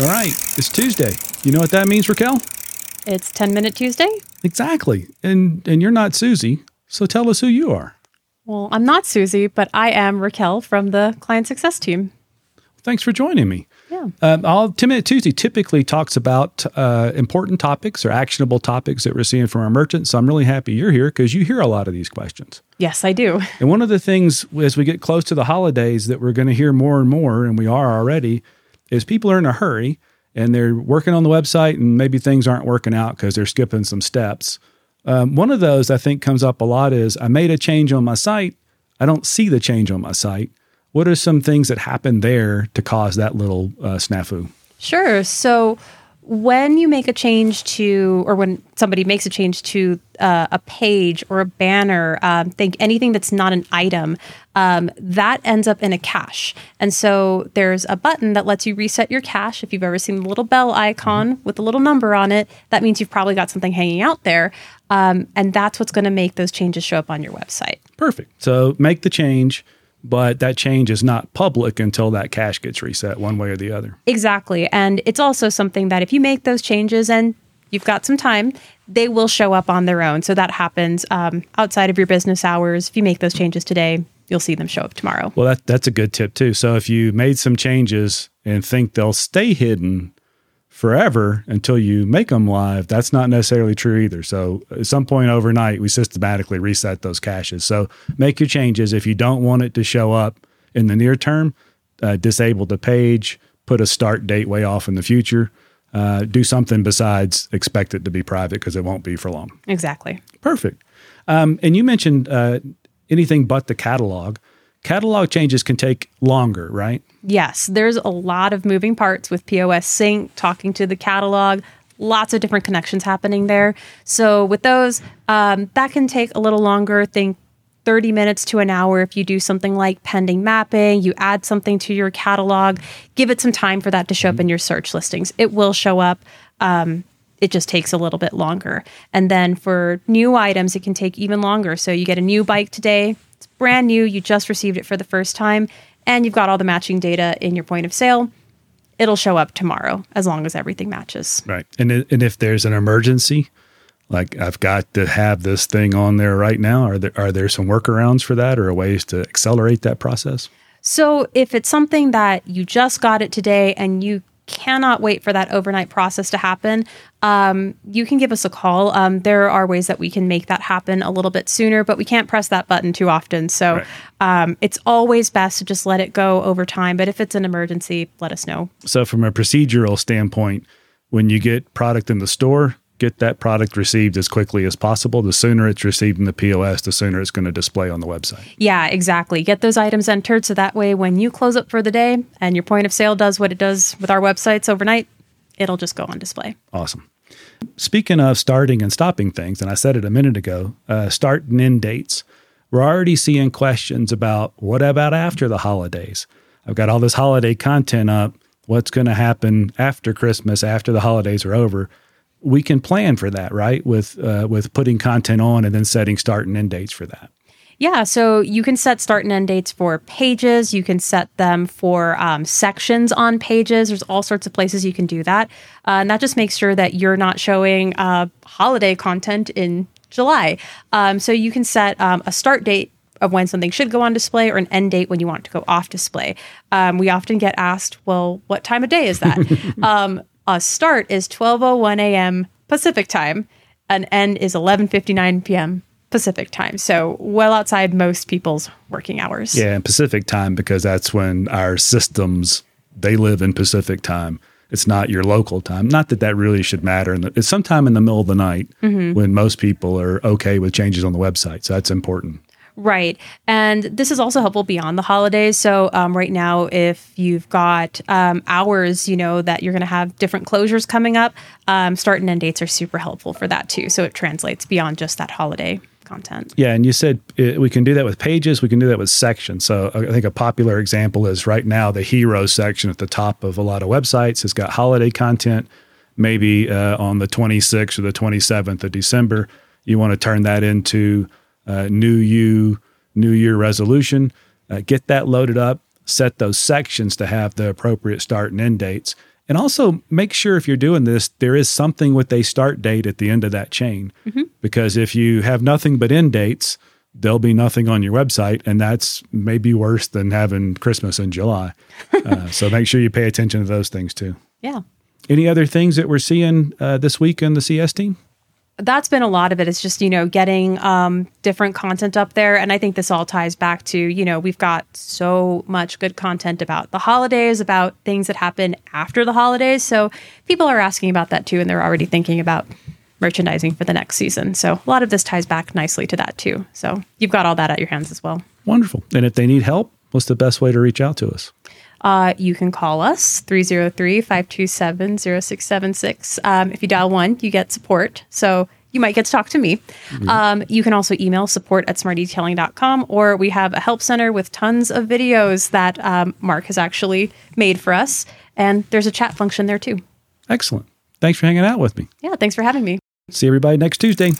All right, it's Tuesday. You know what that means, Raquel? It's 10 Minute Tuesday. Exactly. And and you're not Susie, so tell us who you are. Well, I'm not Susie, but I am Raquel from the client success team. Thanks for joining me. Yeah. Um, all 10 Minute Tuesday typically talks about uh, important topics or actionable topics that we're seeing from our merchants. So I'm really happy you're here because you hear a lot of these questions. Yes, I do. And one of the things as we get close to the holidays that we're going to hear more and more, and we are already, is people are in a hurry and they're working on the website and maybe things aren't working out because they're skipping some steps. Um, one of those I think comes up a lot is I made a change on my site. I don't see the change on my site. What are some things that happen there to cause that little uh, snafu? Sure. So when you make a change to, or when somebody makes a change to uh, a page or a banner, um, think anything that's not an item, um, that ends up in a cache. And so there's a button that lets you reset your cache. If you've ever seen the little bell icon with the little number on it, that means you've probably got something hanging out there. Um, and that's what's going to make those changes show up on your website. Perfect. So make the change but that change is not public until that cache gets reset one way or the other. Exactly. And it's also something that if you make those changes and you've got some time, they will show up on their own. So that happens um, outside of your business hours. If you make those changes today, you'll see them show up tomorrow. Well, that, that's a good tip too. So if you made some changes and think they'll stay hidden forever until you make them live, that's not necessarily true either. So at some point overnight, we systematically reset those caches. So make your changes. If you don't want it to show up in the near term, uh, disable the page, put a start date way off in the future. Uh, do something besides expect it to be private because it won't be for long. Exactly. Perfect. Um, and you mentioned uh, anything but the catalog catalog changes can take longer, right? Yes, there's a lot of moving parts with POS Sync, talking to the catalog, lots of different connections happening there. So with those, um, that can take a little longer. Think 30 minutes to an hour if you do something like pending mapping, you add something to your catalog, give it some time for that to show up in your search listings. It will show up. Um, it just takes a little bit longer. And then for new items, it can take even longer. So you get a new bike today, it's brand new, you just received it for the first time, and you've got all the matching data in your point of sale, it'll show up tomorrow as long as everything matches. Right. And and if there's an emergency, like I've got to have this thing on there right now, are there are there some workarounds for that or ways to accelerate that process? So if it's something that you just got it today and you cannot wait for that overnight process to happen, um, you can give us a call. Um, there are ways that we can make that happen a little bit sooner, but we can't press that button too often. So right. um, it's always best to just let it go over time. But if it's an emergency, let us know. So, from a procedural standpoint, when you get product in the store, get that product received as quickly as possible. The sooner it's received in the POS, the sooner it's going to display on the website. Yeah, exactly. Get those items entered so that way when you close up for the day and your point of sale does what it does with our websites overnight, it'll just go on display. Awesome. Speaking of starting and stopping things, and I said it a minute ago, uh, start and end dates. We're already seeing questions about what about after the holidays? I've got all this holiday content up. What's going to happen after Christmas, after the holidays are over? We can plan for that, right? With uh, with putting content on and then setting start and end dates for that. Yeah, so you can set start and end dates for pages. You can set them for um, sections on pages. There's all sorts of places you can do that, uh, and that just makes sure that you're not showing uh, holiday content in July. Um, so you can set um, a start date of when something should go on display or an end date when you want to go off display. Um, we often get asked, well, what time of day is that? um, a start is 12:01 a.m. Pacific time, and end is 11:59 p.m. Pacific time. So well outside most people's working hours. Yeah, and Pacific time because that's when our systems they live in Pacific time. It's not your local time. Not that that really should matter. It's sometime in the middle of the night mm-hmm. when most people are okay with changes on the website. So that's important. Right. And this is also helpful beyond the holidays. So, um, right now, if you've got um, hours, you know, that you're going to have different closures coming up, um, start and end dates are super helpful for that too. So, it translates beyond just that holiday content. Yeah. And you said it, we can do that with pages, we can do that with sections. So, I think a popular example is right now the hero section at the top of a lot of websites has got holiday content. Maybe uh, on the 26th or the 27th of December, you want to turn that into uh, new you, new year resolution. Uh, get that loaded up, set those sections to have the appropriate start and end dates. And also make sure if you're doing this, there is something with a start date at the end of that chain. Because if you have nothing but end dates, there'll be nothing on your website. And that's maybe worse than having Christmas in July. uh, so make sure you pay attention to those things too. Yeah. Any other things that we're seeing uh, this week in the CS team? That's been a lot of it. It's just, you know, getting um, different content up there. And I think this all ties back to, you know, we've got so much good content about the holidays, about things that happen after the holidays. So people are asking about that too. And they're already thinking about merchandising for the next season. So a lot of this ties back nicely to that too. So you've got all that at your hands as well. Wonderful. And if they need help, what's the best way to reach out to us? Uh, you can call us 303 527 0676. Um, if you dial one, you get support. So you might get to talk to me. Um, you can also email support at smartetailing.com, or we have a help center with tons of videos that um, Mark has actually made for us. And there's a chat function there too. Excellent. Thanks for hanging out with me. Yeah, thanks for having me. See everybody next Tuesday.